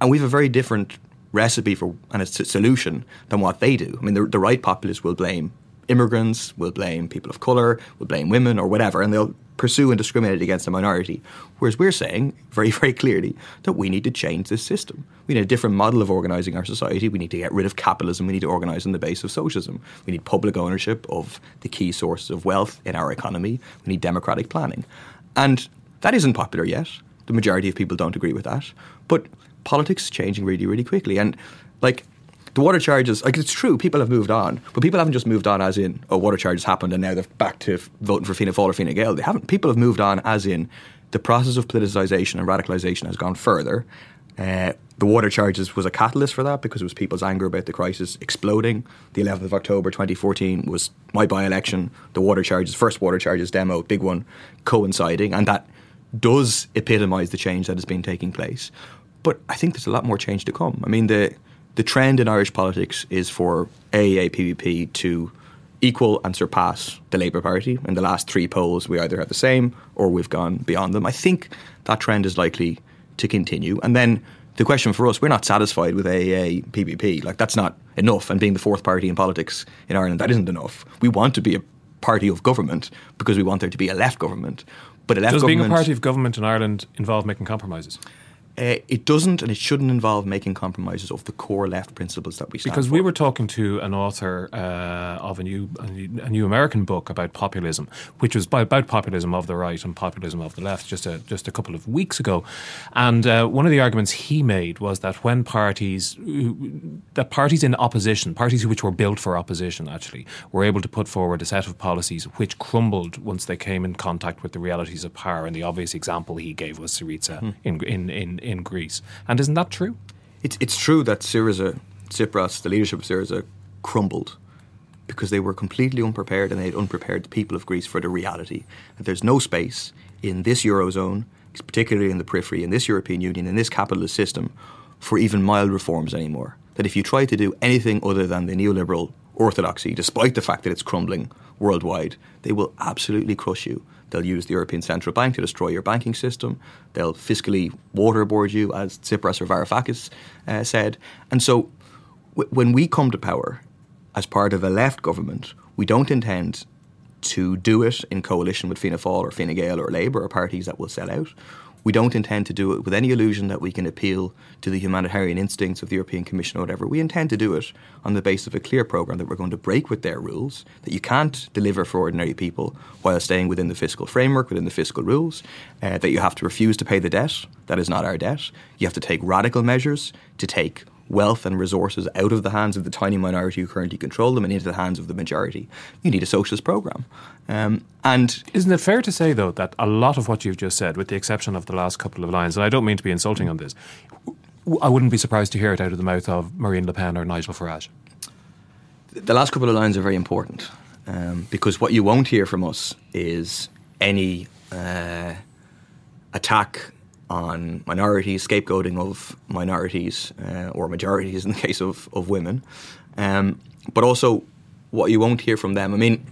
And we have a very different recipe for and a solution than what they do. I mean, the, the right populists will blame immigrants, will blame people of colour, will blame women or whatever, and they'll pursue and discriminate against a minority. Whereas we're saying very, very clearly that we need to change this system. We need a different model of organising our society. We need to get rid of capitalism. We need to organise on the base of socialism. We need public ownership of the key sources of wealth in our economy. We need democratic planning. And that isn't popular yet. The majority of people don't agree with that. But politics changing really, really quickly. And like the water charges, like it's true, people have moved on, but people haven't just moved on as in, oh, water charges happened and now they're back to voting for Fianna Fáil or Fine Gael. They haven't. People have moved on as in the process of politicisation and radicalisation has gone further. Uh, the water charges was a catalyst for that because it was people's anger about the crisis exploding. The 11th of October 2014 was my by election, the water charges, first water charges demo, big one, coinciding, and that does epitomise the change that has been taking place. But I think there's a lot more change to come. I mean, the the trend in Irish politics is for AAA-PBP to equal and surpass the Labour Party. In the last three polls, we either have the same or we've gone beyond them. I think that trend is likely to continue. And then the question for us, we're not satisfied with AAA-PBP. Like, that's not enough. And being the fourth party in politics in Ireland, that isn't enough. We want to be a party of government because we want there to be a left government. But a left Does being a party of government in Ireland involve making compromises? Uh, it doesn't and it shouldn't involve making compromises of the core left principles that we stand Because for. we were talking to an author uh, of a new, a new American book about populism, which was by, about populism of the right and populism of the left, just a, just a couple of weeks ago. And uh, one of the arguments he made was that when parties, that parties in opposition, parties which were built for opposition actually, were able to put forward a set of policies which crumbled once they came in contact with the realities of power. And the obvious example he gave was Syriza hmm. in, in, in in Greece. And isn't that true? It's, it's true that Syriza, Tsipras, the leadership of Syriza, crumbled because they were completely unprepared and they had unprepared the people of Greece for the reality that there's no space in this Eurozone, particularly in the periphery, in this European Union, in this capitalist system, for even mild reforms anymore. That if you try to do anything other than the neoliberal orthodoxy, despite the fact that it's crumbling worldwide, they will absolutely crush you. They'll use the European Central Bank to destroy your banking system. They'll fiscally waterboard you, as Tsipras or Varoufakis uh, said. And so, w- when we come to power as part of a left government, we don't intend to do it in coalition with Fianna Fáil or Fine Gael or Labour or parties that will sell out. We don't intend to do it with any illusion that we can appeal to the humanitarian instincts of the European Commission or whatever. We intend to do it on the basis of a clear programme that we're going to break with their rules, that you can't deliver for ordinary people while staying within the fiscal framework, within the fiscal rules, uh, that you have to refuse to pay the debt. That is not our debt. You have to take radical measures to take wealth and resources out of the hands of the tiny minority who currently control them and into the hands of the majority. You need a socialist program. Um, and isn't it fair to say though that a lot of what you've just said, with the exception of the last couple of lines, and I don't mean to be insulting on this, I wouldn't be surprised to hear it out of the mouth of Marine Le Pen or Nigel Farage. The last couple of lines are very important um, because what you won't hear from us is any uh, attack on minorities, scapegoating of minorities uh, or majorities in the case of, of women. Um, but also, what you won't hear from them. I mean,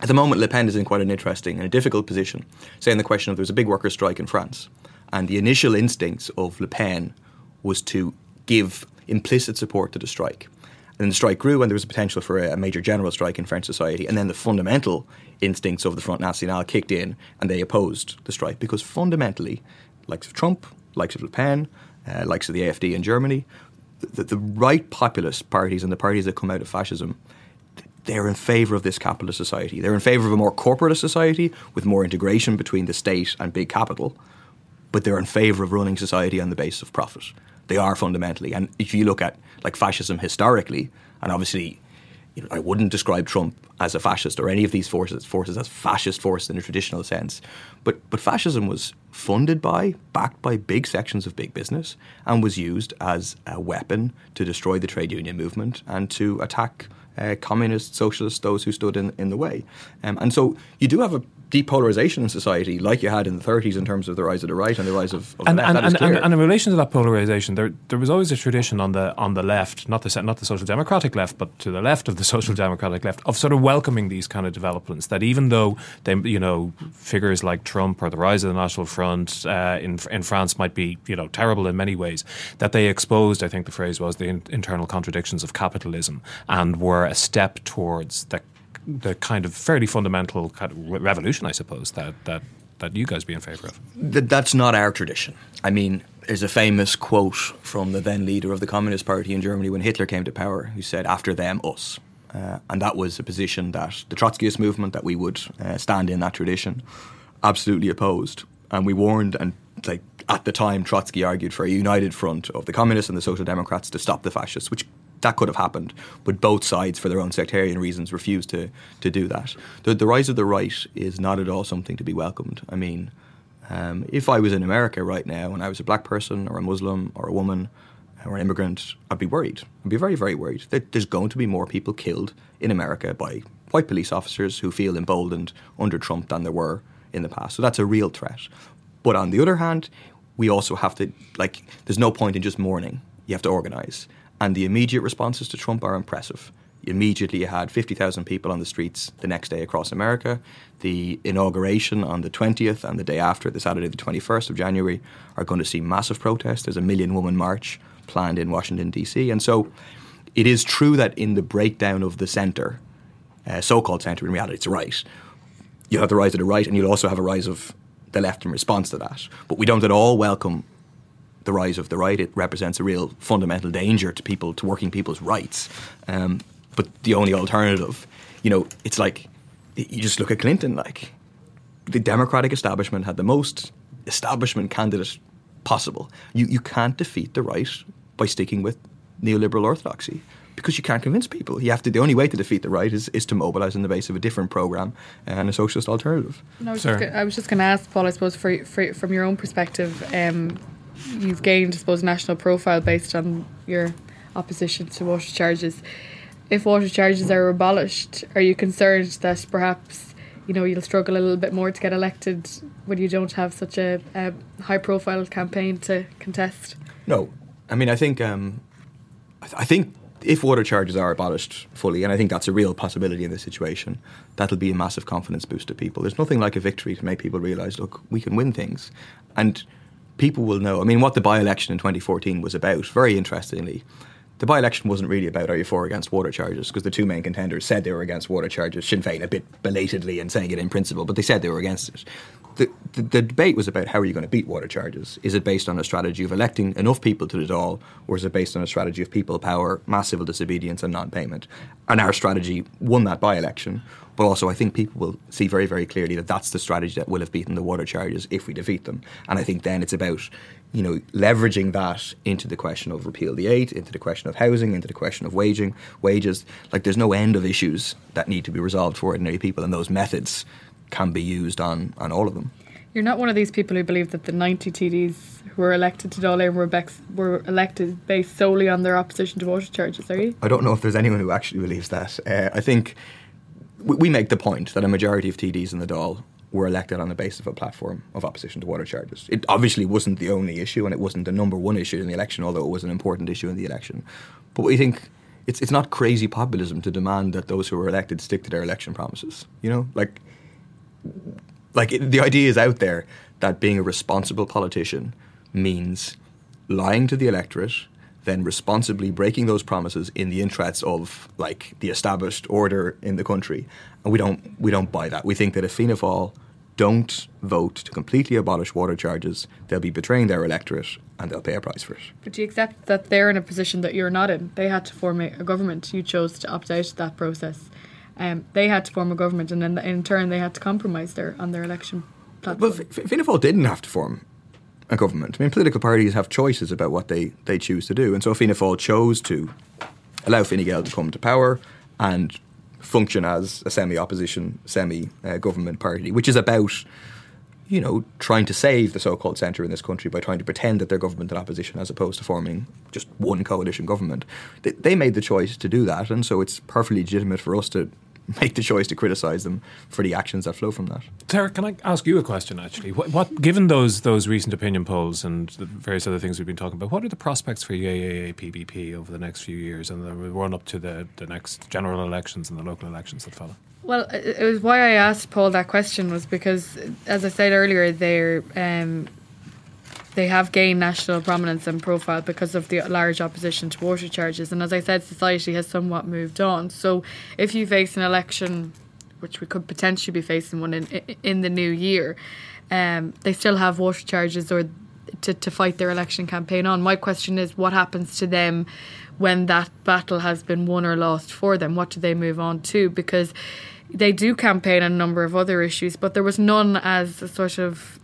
at the moment, Le Pen is in quite an interesting and a difficult position, saying the question of there's a big worker strike in France. And the initial instincts of Le Pen was to give implicit support to the strike. And then the strike grew, and there was a potential for a, major general strike in French society. And then the fundamental instincts of the Front National kicked in, and they opposed the strike because fundamentally, likes of Trump, likes of Le Pen, uh, likes of the AFD in Germany, the, the, right populist parties and the parties that come out of fascism, they're in favour of this capitalist society. They're in favour of a more corporatist society with more integration between the state and big capital. but they're in favour of running society on the basis of profit. They are fundamentally. And if you look at like fascism historically, and obviously you know, I wouldn't describe Trump as a fascist or any of these forces forces as fascist forces in a traditional sense. But but fascism was funded by, backed by big sections of big business, and was used as a weapon to destroy the trade union movement and to attack uh, communists, socialists, those who stood in, in the way. Um, and so you do have a depolarization in society, like you had in the 30s in terms of the rise of the right and the rise of, of and, the left. And, and, and, and, in relation to that polarization, there there was always a tradition on the on the left, not the not the social democratic left, but to the left of the social democratic left, of sort of welcoming these kind of developments. That even though they, you know, figures like Trump or the rise of the National Front uh, in in France might be you know terrible in many ways, that they exposed, I think the phrase was, the in, internal contradictions of capitalism and were a step towards the the kind of fairly fundamental kind of revolution, I suppose, that that that you guys be in favour of. That's not our tradition. I mean, there's a famous quote from the then leader of the Communist Party in Germany when Hitler came to power, who said, "After them, us." Uh, and that was a position that the Trotskyist movement that we would uh, stand in that tradition absolutely opposed. And we warned, and like at the time, Trotsky argued for a united front of the communists and the social democrats to stop the fascists, which that could have happened, but both sides, for their own sectarian reasons, refused to to do that. The, the rise of the right is not at all something to be welcomed. I mean, um, if I was in America right now and I was a black person or a Muslim or a woman or an immigrant, I'd be worried. I'd be very, very worried that there's going to be more people killed in America by white police officers who feel emboldened under Trump than there were in the past. So that's a real threat. But on the other hand, we also have to, like, there's no point in just mourning. You have to organize. And the immediate responses to Trump are impressive. Immediately, you had 50,000 people on the streets the next day across America. The inauguration on the 20th and the day after, the Saturday, the 21st of January, are going to see massive protests. There's a million woman march planned in Washington, D.C. And so it is true that in the breakdown of the centre, uh, so called centre, in reality, it's right, you have the rise of the right and you'll also have a rise of the left in response to that. But we don't at all welcome the rise of the right. It represents a real fundamental danger to people, to working people's rights. Um, but the only alternative, you know, it's like you just look at Clinton. Like the Democratic establishment had the most establishment candidate possible. You you can't defeat the right by sticking with neoliberal orthodoxy because you can't convince people. You have to. The only way to defeat the right is, is to mobilise on the base of a different program and a socialist alternative. No, I was just, just going to ask Paul. I suppose for, for, from your own perspective, um, you've gained, I suppose, national profile based on your opposition to water charges. If water charges are abolished, are you concerned that perhaps you know you'll struggle a little bit more to get elected when you don't have such a, a high profile campaign to contest? No, I mean I think um, I, th- I think if water charges are abolished fully, and I think that's a real possibility in this situation, that'll be a massive confidence boost to people. There's nothing like a victory to make people realise, look, we can win things, and people will know. I mean, what the by election in 2014 was about, very interestingly, the by election wasn't really about are you for or against water charges, because the two main contenders said they were against water charges, Sinn Féin a bit belatedly and saying it in principle, but they said they were against it. The, the, debate was about how are you going to beat water charges? Is it based on a strategy of electing enough people to do it all, or is it based on a strategy of people power, mass civil disobedience, and non payment? And our strategy won that by election. But also, I think people will see very, very clearly that that's the strategy that will have beaten the water charges if we defeat them. And I think then it's about, you know, leveraging that into the question of repeal the eight, into the question of housing, into the question of waging wages. Like, there's no end of issues that need to be resolved for ordinary people, and those methods can be used on on all of them. You're not one of these people who believe that the 90 TDs who were elected to Dáil were, were elected based solely on their opposition to water charges, are you? I don't know if there's anyone who actually believes that. Uh, I think we, we make the point that a majority of TDs in the Dáil were elected on the basis of a platform of opposition to water charges. It obviously wasn't the only issue, and it wasn't the number one issue in the election, although it was an important issue in the election. But we think it's it's not crazy populism to demand that those who were elected stick to their election promises. You know, like like it, the idea is out there that being a responsible politician means lying to the electorate then responsibly breaking those promises in the interests of like the established order in the country. And we don't we don't buy that. We think that if Fianna Fáil don't vote to completely abolish water charges, they'll be betraying their electorate and they'll pay a price for it. But do you accept that they're in a position that you're not in? They had to form a, government. You chose to opt out of that process. Um, they had to form a government, and then in turn they had to compromise their on their election platform. Well, Fianna Fáil didn't have to form a government. I mean, political parties have choices about what they, they choose to do. And so Fianna Fáil chose to allow Fine Gael to come to power and function as a semi-opposition, semi-government party, which is about you know, trying to save the so-called centre in this country by trying to pretend that they're government and opposition as opposed to forming just one coalition government. They, they made the choice to do that, and so it's perfectly legitimate for us to make the choice to criticise them for the actions that flow from that. Sarah, can I ask you a question? Actually, what, what, given those those recent opinion polls and the various other things we've been talking about, what are the prospects for UAA PPP over the next few years and the run up to the, the next general elections and the local elections that follow? Well, it was why I asked Paul that question was because, as I said earlier, they're um, they have gained national prominence and profile because of the large opposition to water charges. And as I said, society has somewhat moved on. So if you face an election, which we could potentially be facing one in in the new year, um, they still have water charges or to, to fight their election campaign on. My question is, what happens to them when that battle has been won or lost for them? What do they move on to? Because they do campaign on a number of other issues, but there was none as a sort of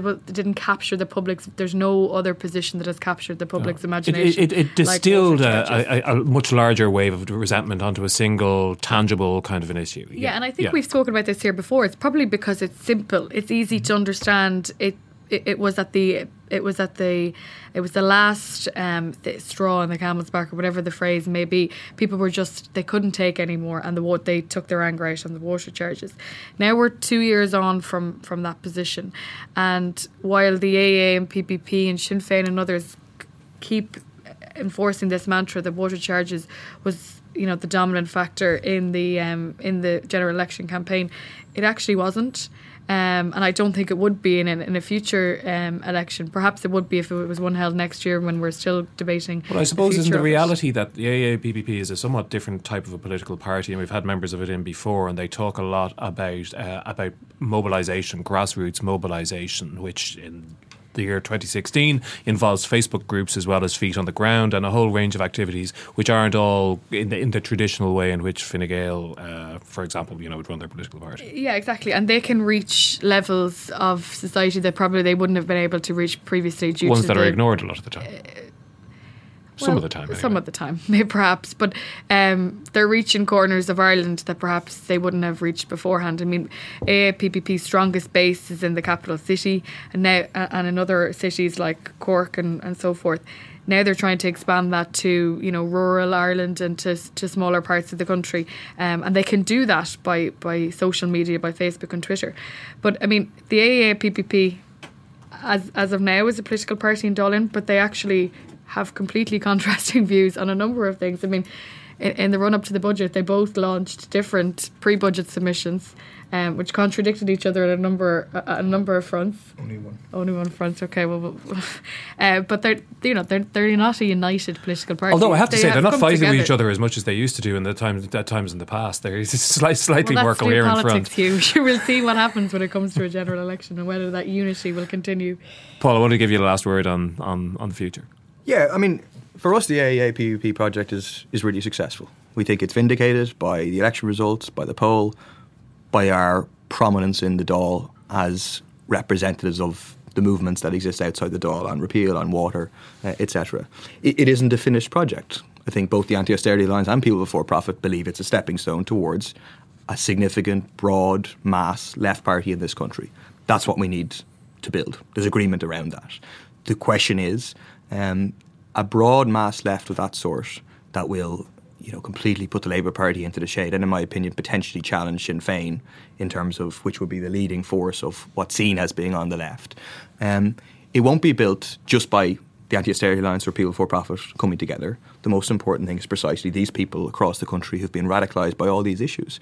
they, didn't capture the public's. There's no other position that has captured the public's no. imagination. It, it, it distilled like a, a, a, much larger wave of resentment onto a single, tangible kind of an issue. Yeah, yeah and I think yeah. we've spoken about this here before. It's probably because it's simple. It's easy to understand. It it, it was at the it was at the it was the last um, straw in the camel's back or whatever the phrase may be. People were just they couldn't take anymore, and the what they took their anger out on the water charges. Now we're two years on from from that position, and while the AA and PPP and Sinn Féin and others keep enforcing this mantra that water charges was you know the dominant factor in the um, in the general election campaign, it actually wasn't. Um, and I don't think it would be in, in a future um, election. Perhaps it would be if it was one held next year when we're still debating. Well, I suppose isn't the reality that the AAA-PBP is a somewhat different type of a political party, and we've had members of it in before, and they talk a lot about uh, about mobilisation, grassroots mobilisation, which in the year 2016 involves Facebook groups as well as feet on the ground and a whole range of activities which aren't all in the, in the traditional way in which Fine Gael, uh, for example, you know, would run their political party. Yeah, exactly, and they can reach levels of society that probably they wouldn't have been able to reach previously. Due Ones to that the, are ignored a lot of the time. Uh, some well, of the time. Anyway. Some of the time, maybe perhaps, but um, they're reaching corners of Ireland that perhaps they wouldn't have reached beforehand. I mean, AAA-PBP's strongest base is in the capital city, and now and in other cities like Cork and, and so forth. Now they're trying to expand that to you know rural Ireland and to, to smaller parts of the country, um, and they can do that by by social media, by Facebook and Twitter. But I mean, the AAA-PBP as as of now is a political party in Dublin, but they actually have completely contrasting views on a number of things. I mean, in, in the run up to the budget, they both launched different pre budget submissions. Um, which contradicted each other at a number a, a, number of fronts. Only one. Only one front. Okay, well, uh, but they're you know they're they're not a united political party. Although I have to they say have they're not fighting together. with each other as much as they used to do in the times at times in the past. They're slightly, slightly well, more coherent politics, front. Hugh. You will see what happens when it comes to a general election and whether that unity will continue. Paul, I want to give you the last word on on, on the future. Yeah, I mean, for us, the AAA-PBP project is, is really successful. We think it's vindicated by the election results, by the poll, by our prominence in the Dáil as representatives of the movements that exist outside the Dáil on repeal, on water, uh, etc. It, it isn't a finished project. I think both the Anti Austerity Alliance and People Before Profit believe it's a stepping stone towards a significant, broad, mass left party in this country. That's what we need to build. There's agreement around that. The question is um, a broad mass left of that sort that will you know, completely put the Labour Party into the shade, and in my opinion, potentially challenge Sinn Féin in terms of which would be the leading force of what's seen as being on the left. Um, it won't be built just by the Anti-Austerity Alliance or People for Profit coming together. The most important thing is precisely these people across the country who've been radicalised by all these issues,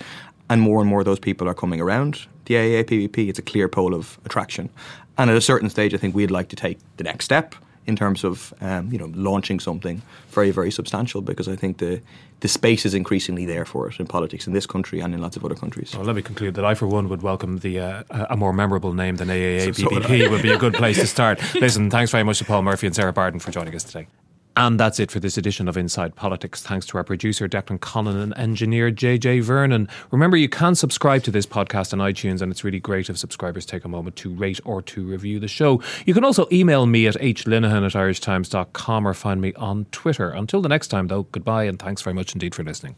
and more and more of those people are coming around the AAA-PBP. It's a clear pole of attraction, and at a certain stage, I think we'd like to take the next step in terms of um, you know launching something very very substantial because I think the the space is increasingly there for it in politics in this country and in lots of other countries. Well, let me conclude that I, for one, would welcome the uh, a more memorable name than AAA so, so would, would be a good place to start. Listen, thanks very much to Paul Murphy and Sarah Bardon for joining us today. And that's it for this edition of Inside Politics. Thanks to our producer, Declan Conlon, and engineer, JJ Vernon. Remember, you can subscribe to this podcast on iTunes, and it's really great if subscribers take a moment to rate or to review the show. You can also email me at hlinehan at irishtimes.com or find me on Twitter. Until the next time, though, goodbye, and thanks very much indeed for listening.